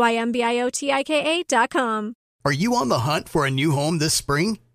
Y M B I O T I K A dot com. Are you on the hunt for a new home this spring,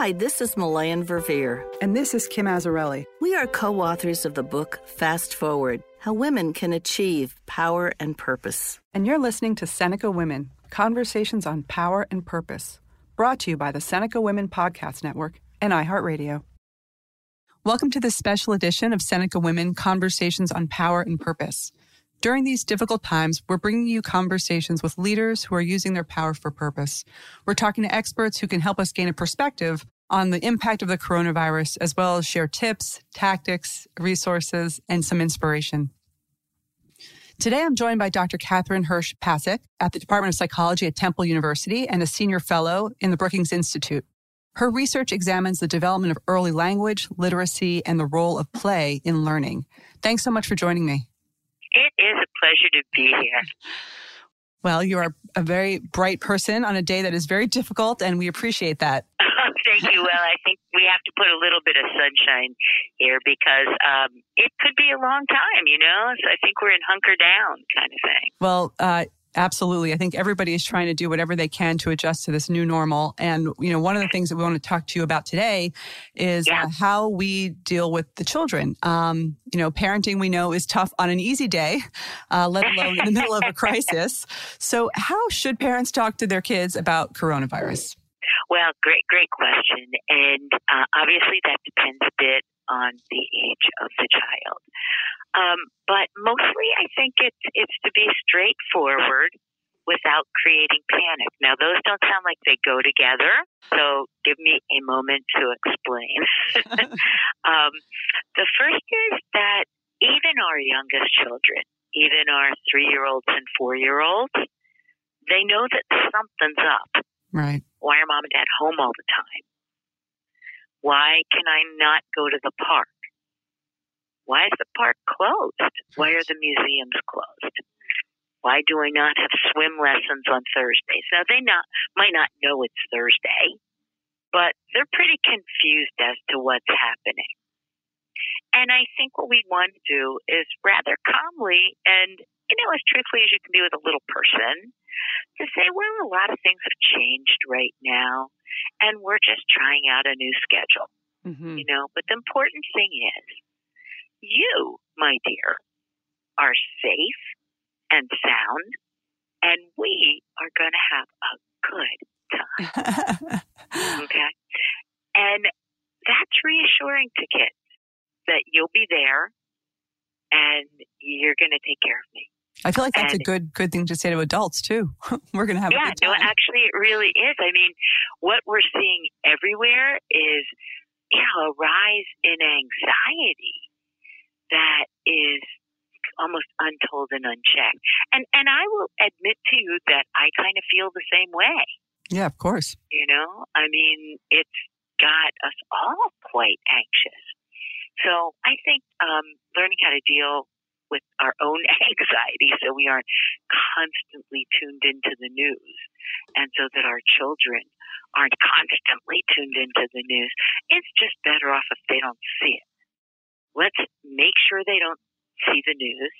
Hi, this is Melanne Verveer. And this is Kim Azzarelli. We are co authors of the book Fast Forward How Women Can Achieve Power and Purpose. And you're listening to Seneca Women Conversations on Power and Purpose, brought to you by the Seneca Women Podcast Network and iHeartRadio. Welcome to this special edition of Seneca Women Conversations on Power and Purpose. During these difficult times, we're bringing you conversations with leaders who are using their power for purpose. We're talking to experts who can help us gain a perspective on the impact of the coronavirus, as well as share tips, tactics, resources, and some inspiration. Today, I'm joined by Dr. Kathryn Hirsh-Pasek at the Department of Psychology at Temple University and a senior fellow in the Brookings Institute. Her research examines the development of early language, literacy, and the role of play in learning. Thanks so much for joining me. It is a pleasure to be here. Well, you are a very bright person on a day that is very difficult, and we appreciate that. Thank you. Well, I think we have to put a little bit of sunshine here because um, it could be a long time, you know? So I think we're in hunker down kind of thing. Well, uh, Absolutely. I think everybody is trying to do whatever they can to adjust to this new normal. And, you know, one of the things that we want to talk to you about today is Yeah. uh, how we deal with the children. Um, you know, parenting we know is tough on an easy day, uh, let alone in the middle of a crisis. So, how should parents talk to their kids about coronavirus? Well, great, great question. And uh, obviously that depends a bit on the age of the child. Um, but mostly I think it's, it's to be straightforward without creating panic. Now, those don't sound like they go together. So give me a moment to explain. um, the first is that even our youngest children, even our three year olds and four year olds, they know that something's up. Right. Why are mom and dad home all the time? Why can I not go to the park? Why is the park closed? Why are the museums closed? Why do I not have swim lessons on Thursdays? Now they not might not know it's Thursday, but they're pretty confused as to what's happening. And I think what we want to do is rather calmly and know as truthfully as you can be with a little person to say, well, a lot of things have changed right now, and we're just trying out a new schedule, Mm-hmm. you know. But the important thing is, you, my dear, are safe and sound, and we are going to have a good time, okay? And that's reassuring to kids that you'll be there and you're going to take care of me. I feel like that's And- a good good thing to say to adults too. We're going to have yeah, a good no, actually, it really is. I mean, what we're seeing everywhere is, you know, a rise in anxiety that is almost untold and unchecked. And and I will admit to you that I kind of feel the same way. yeah, of course. You know, I mean, it's got us all quite anxious. So I think um, learning how to deal with our own anxiety so we aren't constantly tuned into the news and so that our children aren't constantly tuned into the news, it's just better off if they don't see it. Let's make sure they don't see the news.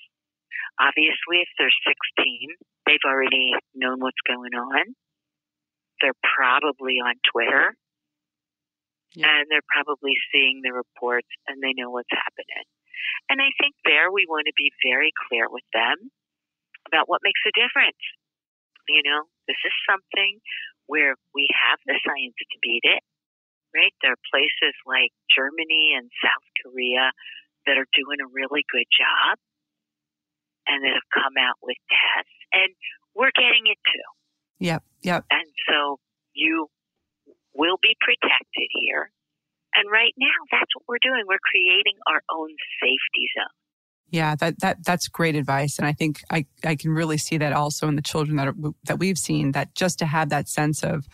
Obviously, if they're 16, they've already known what's going on. They're probably on Twitter Yeah. and they're probably seeing the reports and they know what's happening. And I think there we want to be very clear with them about what makes a difference. You know, this is something where we have the science to beat it, right? There are places like Germany and South Korea that are doing a really good job and that have come out with tests, and we're getting it too. Yep, yep. And so you will be protected here. And right now, that's what we're doing. We're creating our own safety zone. Yeah, that that that's great advice, and I think I I can really see that also in the children that are, that we've seen. That just to have that sense of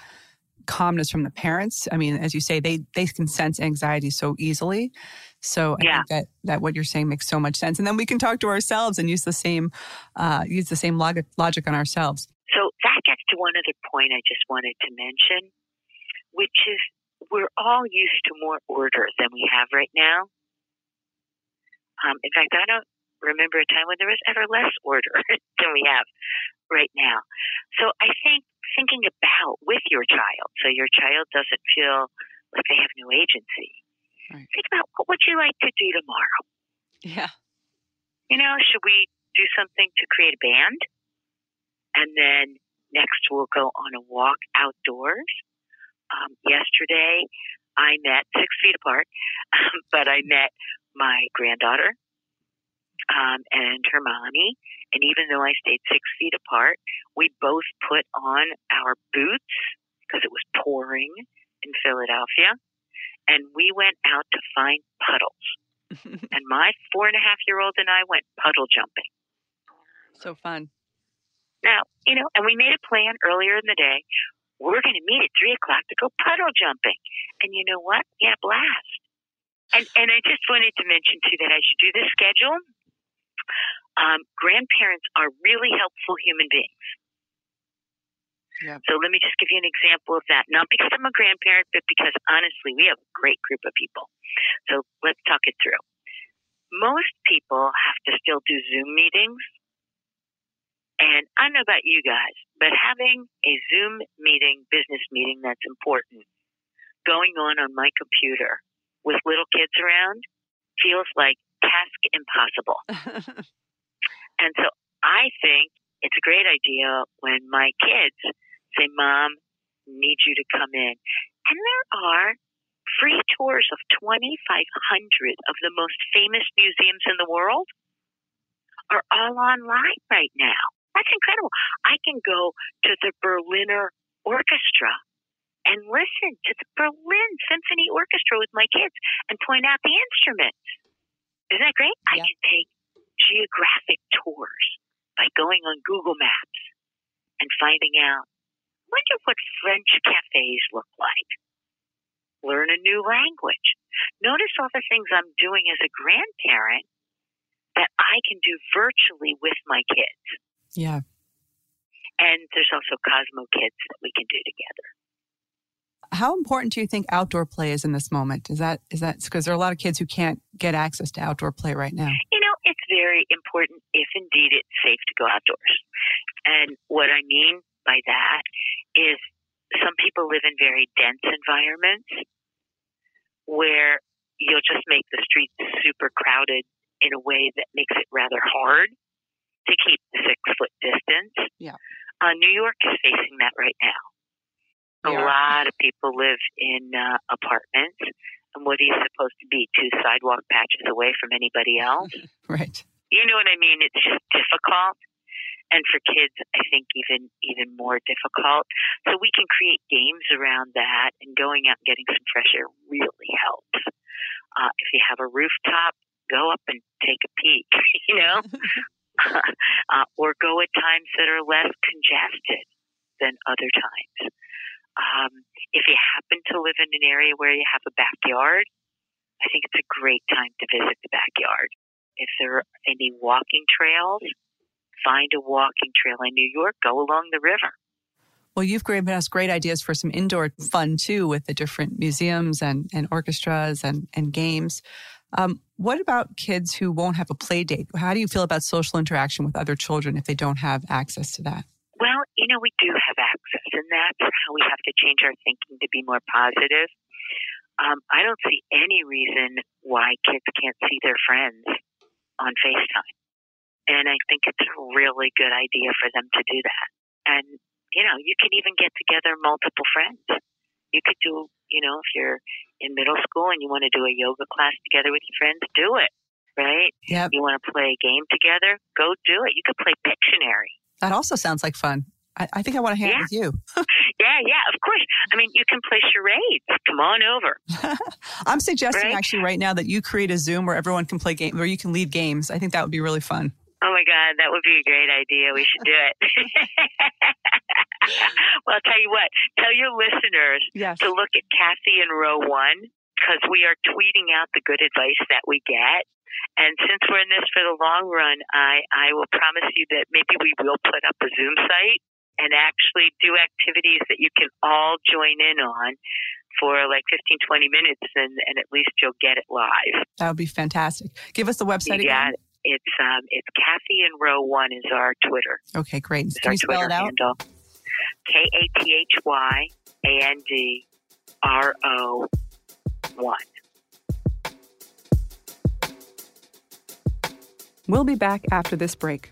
calmness from the parents. I mean, as you say, they they can sense anxiety so easily. So I Yeah. think that that what you're saying makes so much sense, and then we can talk to ourselves and use the same uh, use the same logic logic on ourselves. So that gets to one other point I just wanted to mention, which is we're all used to more order than we have right now. Um, in fact, I don't remember a time when there was ever less order than we have right now. So I think thinking about with your child, so your child doesn't feel like they have no agency. Right. Think about what would you like to do tomorrow? Yeah. you know, should we do something to create a band? And then next we'll go on a walk outdoors. Um, yesterday I met six feet apart, but I met my granddaughter um, and her mommy. And even though I stayed six feet apart, we both put on our boots because it was pouring in Philadelphia. And we went out to find puddles. and my four and a half year old and I went puddle jumping. so fun. Now, you know, and we made a plan earlier in the day. We're going to meet at three o'clock to go puddle jumping. And you know what? Yeah, blast. And and I just wanted to mention too that as you do this schedule, um, grandparents are really helpful human beings. Yeah. So let me just give you an example of that. Not because I'm a grandparent, but because honestly, we have a great group of people. So let's talk it through. Most people have to still do Zoom meetings. And I know about you guys, but having a Zoom meeting, business meeting that's important, going on on my computer with little kids around feels like task impossible. And so I think it's a great idea when my kids say, Mom, need you to come in. And there are free tours of 2,500 of the most famous museums in the world are all online right now. That's incredible. I can go to the Berliner Orchestra and listen to the Berlin Symphony Orchestra with my kids and point out the instruments. Isn't that great? I can take geographic tours by going on Google Maps and finding out, wonder what French cafes look like. Learn a new language. Notice all the things I'm doing as a grandparent that I can do virtually with my kids. Yeah. And there's also Cosmic Kids that we can do together. How important do you think outdoor play is in this moment? Is that is that because there are a lot of kids who can't get access to outdoor play right now? You know, it's very important if indeed it's safe to go outdoors. And what I mean by that is some people live in very dense environments where you'll just make the streets super crowded in a way that makes it rather hard to keep the six foot distance. Yeah. Uh, New York is facing that right now. A lot of people live in uh, apartments. And what are you supposed to be? Two sidewalk patches away from anybody else? Right. you know what I mean? It's just difficult. and for kids, I think even even more difficult. So we can create games around that, and going out and getting some fresh air really helps. Uh, if you have a rooftop, go up and take a peek. You know, uh, or go at times that are less congested than other times. Um, if you happen to live in an area where you have a backyard, I think it's a great time to visit the backyard. If there are any walking trails, find a walking trail in New York, go along the river. Well, you've given us great ideas for some indoor fun too with the different museums and, and orchestras and, and games. Um, what about kids who won't have a play date? How do you feel about social interaction with other children if they don't have access to that? Well, you know, we do have access, and that's how we have to change our thinking to be more positive. Um, I don't see any reason why kids can't see their friends on FaceTime. And I think it's a really good idea for them to do that. And, you know, you can even get together multiple friends. You could do, you know, if you're in middle school and you want to do a yoga class together with your friends, do it, right? Yep. You want to play a game together, go do it. You could play Pictionary. That also sounds like fun. I, I think I want to hang Yeah. out with you. Yeah, yeah, of course. I mean, you can play charades. Come on over. I'm suggesting Right? actually right now that you create a Zoom where everyone can play games, where you can lead games. I think that would be really fun. Oh my God, that would be a great idea. We should do it. well, I'll tell you what, tell your listeners Yes. to look at Kathy and Ro one because we are tweeting out the good advice that we get. And since we're in this for the long run, I, I will promise you that maybe we will put up a Zoom site and actually do activities that you can all join in on for like 15, 20 minutes, and, and at least you'll get it live. That would be fantastic. Give us the website You again. it. It's um, it's Kathy and Ro one is our Twitter. Okay, great. It's Can you spell Twitter it out? handle. K A T H Y A N D R O one. We'll be back after this break.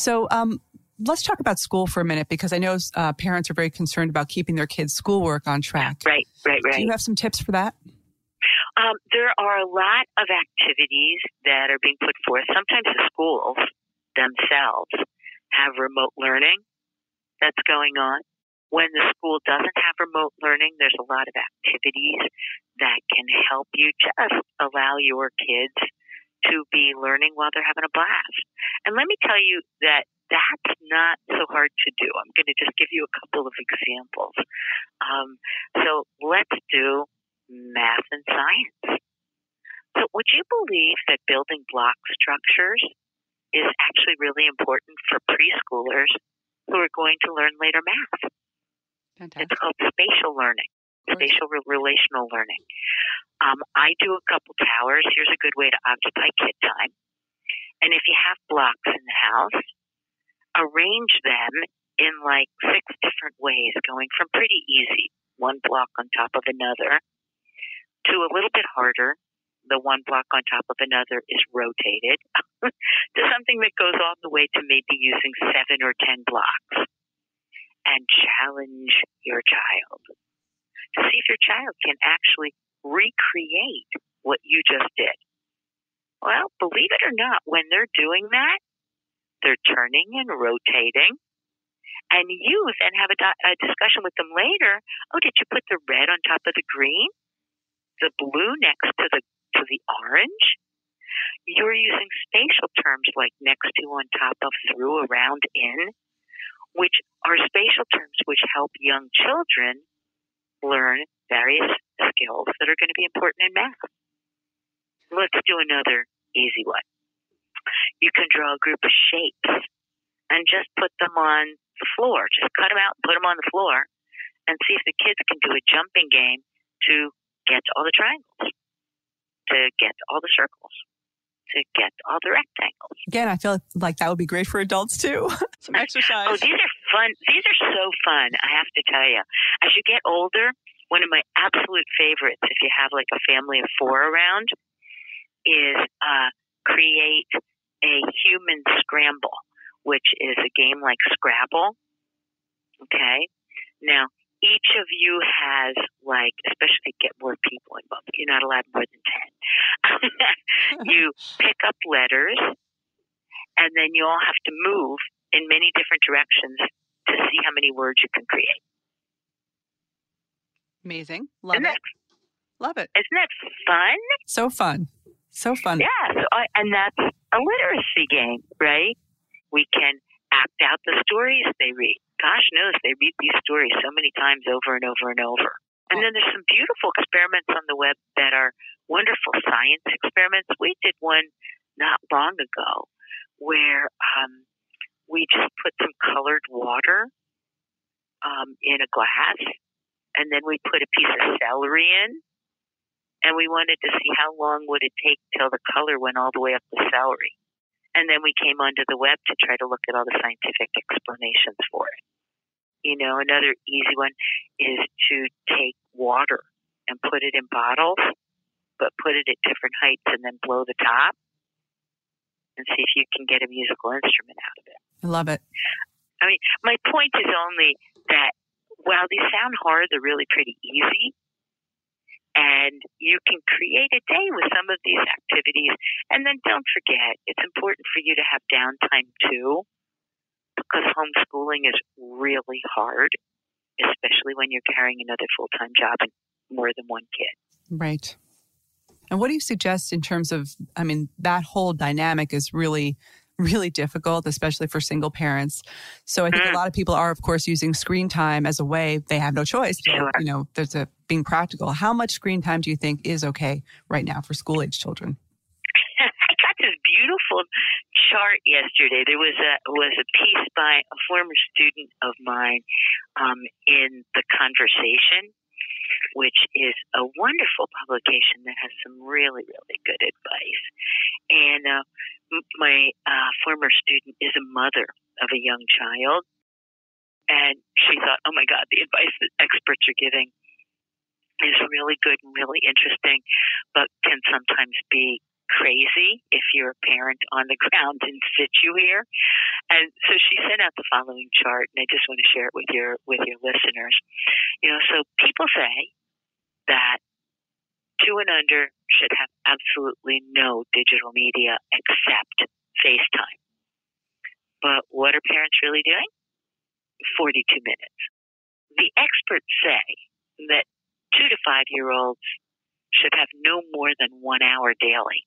So, um, let's talk about school for a minute because I know uh, parents are very concerned about keeping their kids' schoolwork on track. Right, right, right. Do you have some tips for that? Um, there are a lot of activities that are being put forth. Sometimes the schools themselves have remote learning that's going on. When the school doesn't have remote learning, there's a lot of activities that can help you just allow your kids to be learning while they're having a blast. And let me tell you that that's not so hard to do. I'm going to just give you a couple of examples. Um, so let's do math and science. So, would you believe that building block structures is actually really important for preschoolers who are going to learn later math? Fantastic. It's called spatial learning, spatial re- relational learning. Um, I do a couple towers. Here's a good way to occupy kid time. And if you have blocks in the house, arrange them in like six different ways, going from pretty easy, one block on top of another, to a little bit harder, the one block on top of another is rotated to something that goes all the way to maybe using seven or ten blocks. And challenge your child to see if your child can actually recreate what you just did. Well, believe it or not, when they're doing that, they're turning and rotating. And you then have a, a discussion with them later. Oh, did you put the red on top of the green? The blue next to the to the orange. You're using spatial terms like next to, on top of, through, around, in, which are spatial terms which help young children learn various skills that are going to be important in math. Let's do another easy one. You can draw a group of shapes and just put them on the floor. Just cut them out and put them on the floor and see if the kids can do a jumping game to get to all the triangles to get all the circles, to get all the rectangles. Again, I feel like that would be great for adults too. Some exercise. Oh, these are fun. These are so fun, I have to tell you. As you get older, one of my absolute favorites, if you have like a family of four around, is uh, create a human scramble, which is a game like Scrabble. Okay. Now, each of you has like, especially get more people involved. You're not allowed more than ten. you pick up letters, and then you all have to move in many different directions to see how many words you can create. Amazing. Love Isn't it. that, Love it. isn't that fun? So fun. So fun. Yeah, so I, and that's a literacy game, right? We can act out the stories they read. Gosh knows they read these stories so many times over and over and over. And then there's some beautiful experiments on the web that are wonderful science experiments. We did one not long ago where um, we just put some colored water um, in a glass, and then we put a piece of celery in, and we wanted to see how long would it take till the color went all the way up the celery. And then we came onto the web to try to look at all the scientific explanations for it. You know, another easy one is to take water and put it in bottles, but put it at different heights and then blow the top and see if you can get a musical instrument out of it. I love it. I mean, my point is only that while these sound hard, they're really pretty easy. And you can create a day with some of these activities. And then don't forget, it's important for you to have downtime too, because homeschooling is really hard, especially when you're carrying another full time job and more than one kid. Right. And what do you suggest in terms of, I mean, that whole dynamic is really, really difficult, especially for single parents. So I think a lot of people are, of course, using screen time as a way they have no choice. So, Sure. You know, there's a being practical. How much screen time do you think is okay right now for school age children? I got this beautiful chart yesterday. There was a was a piece by a former student of mine um, in the Conversation, which is a wonderful publication that has some really really good advice. And uh, my uh, former student is a mother of a young child, and she thought, "Oh my God, the advice that experts are giving." Is really good and really interesting, but can sometimes be crazy if you're a parent on the ground in situ here. And so she sent out the following chart, and I just want to share it with your with your listeners. You know, so people say that two and under should have absolutely no digital media except FaceTime. But what are parents really doing? 42 minutes. The experts say that two to five year olds should have no more than one hour daily.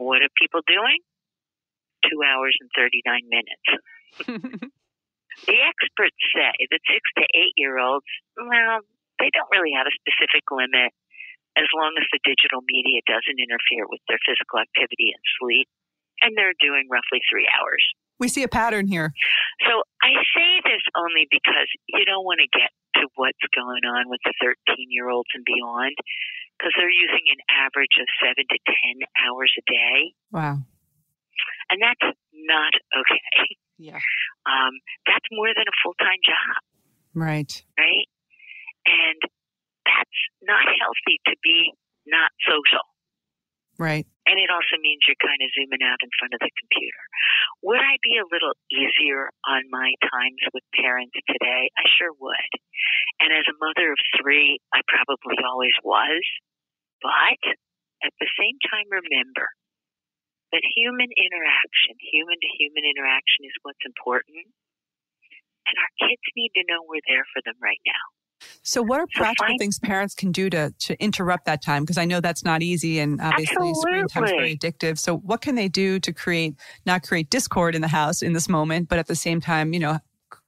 What are people doing? two hours and 39 minutes. the experts say that six to eight year olds, well, they don't really have a specific limit as long as the digital media doesn't interfere with their physical activity and sleep. And they're doing roughly three hours. We see a pattern here. So I say this only because you don't want to get to what's going on with the 13 year olds and beyond because they're using an average of seven to 10 hours a day. Wow. And that's not okay. Yeah. Um, that's more than a full time job, Right. right? And that's not healthy to be not social. Right. And it also means you're kind of zooming out in front of the computer. Would I be a little easier on my times with parents today? I sure would. And as a mother of three, I probably always was. But at the same time, remember that human interaction, human to human interaction is what's important. And our kids need to know we're there for them right now. So, what are practical find- things parents can do to, to interrupt that time? Because I know that's not easy, and obviously screen time is very addictive. So, what can they do to create not create discord in the house in this moment, but at the same time, you know,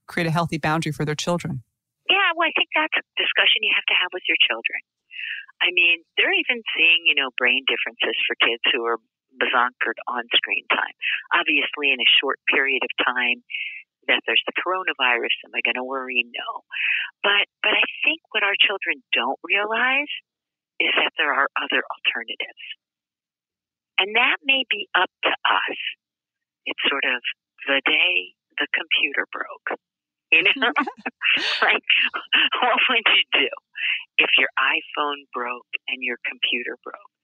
create a healthy boundary for their children? Yeah, well, I think that's a discussion you have to have with your children. I mean, they're even seeing, you know, brain differences for kids who are bazonkered on screen time. Obviously, in a short period of time, that there's the coronavirus. Am I going to worry? No. But but I think what our children don't realize is that there are other alternatives, and that may be up to us. It's sort of the day the computer broke. You know, like what would you do if your iPhone broke and your computer broke?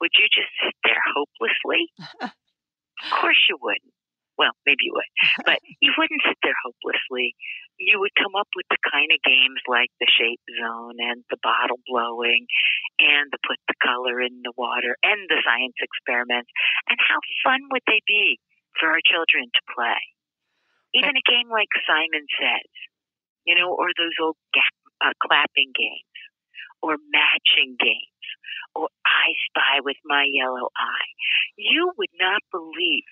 Would you just sit there hopelessly? of course you wouldn't. Well, maybe you would, but you wouldn't sit there hopelessly. You would come up with the kind of games like the shape zone and the bottle blowing and the put the color in the water and the science experiments. And how fun would they be for our children to play? Even a game like Simon Says, you know, or those old ga- uh, clapping games, or matching games, or I Spy with My Yellow Eye. You would not believe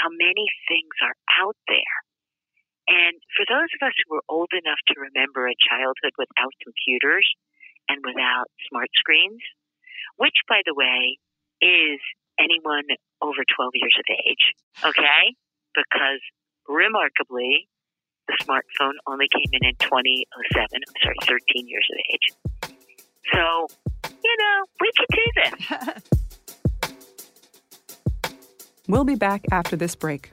how many things are out there. And for those of us who are old enough to remember a childhood without computers and without smart screens, which, by the way, is anyone over 12 years of age, okay? Because remarkably, the smartphone only came in in 2007. I'm sorry, 13 years of age. So, We'll be back after this break.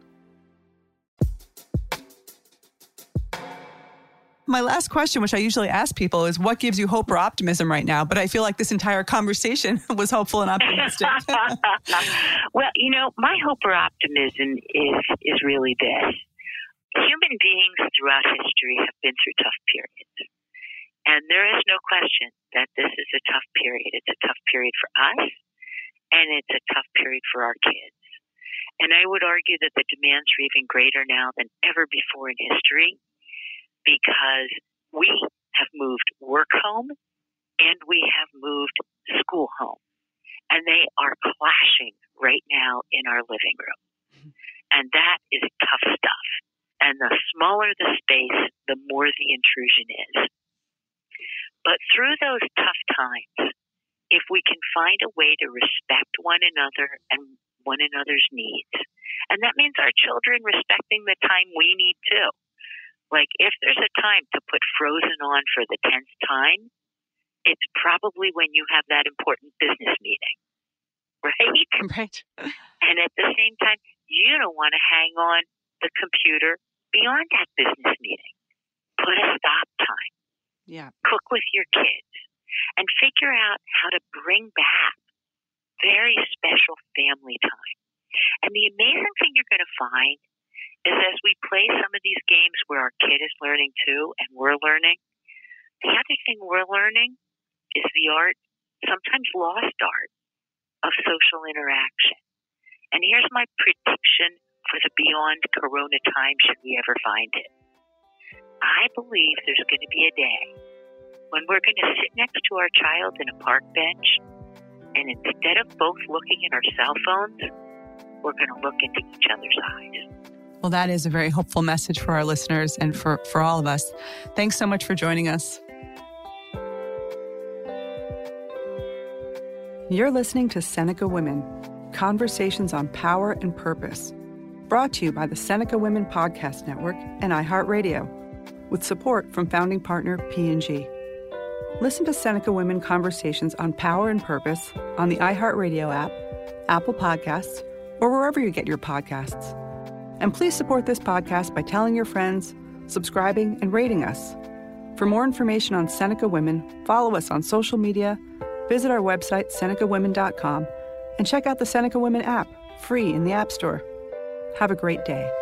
My last question, which I usually ask people, is what gives you hope or optimism right now? But I feel like this entire conversation was hopeful and optimistic. well, you know, my hope or optimism is is really this. Human beings throughout history have been through tough periods. And there is no question that this is a tough period. It's a tough period for us, and it's a tough period for our kids. And I would argue that the demands are even greater now than ever before in history because we have moved work home and we have moved school home. And they are clashing right now in our living room. And that is tough stuff. And the smaller the space, the more the intrusion is. But through those tough times, if we can find a way to respect one another and one another's needs, and that means our children respecting the time we need too. Like if there's a time to put Frozen on for the tenth time, it's probably when you have that important business meeting, right? Right. And at the same time, you don't want to hang on the computer beyond that business meeting. Put a stop time. Yeah. Cook with your kids and figure out how to bring back very special family time. And the amazing thing you're going to find is as we play some of these games where our kid is learning too and we're learning, the other thing we're learning is the art, sometimes lost art, of social interaction. And here's my prediction for the beyond corona time, should we ever find it. I believe there's going to be a day when we're going to sit next to our child in a park bench, and instead of both looking at our cell phones, we're going to look into each other's eyes. Well, that is a very hopeful message for our listeners and for, for all of us. Thanks so much for joining us. You're listening to Seneca Women Conversations on Power and Purpose, brought to you by the Seneca Women Podcast Network and iHeartRadio, with support from founding partner P&G. Listen to Seneca Women Conversations on Power and Purpose on the iHeartRadio app, Apple Podcasts, or wherever you get your podcasts. And please support this podcast by telling your friends, subscribing, and rating us. For more information on Seneca Women, follow us on social media, visit our website, senecawomen.com, and check out the Seneca Women app, free in the App Store. Have a great day.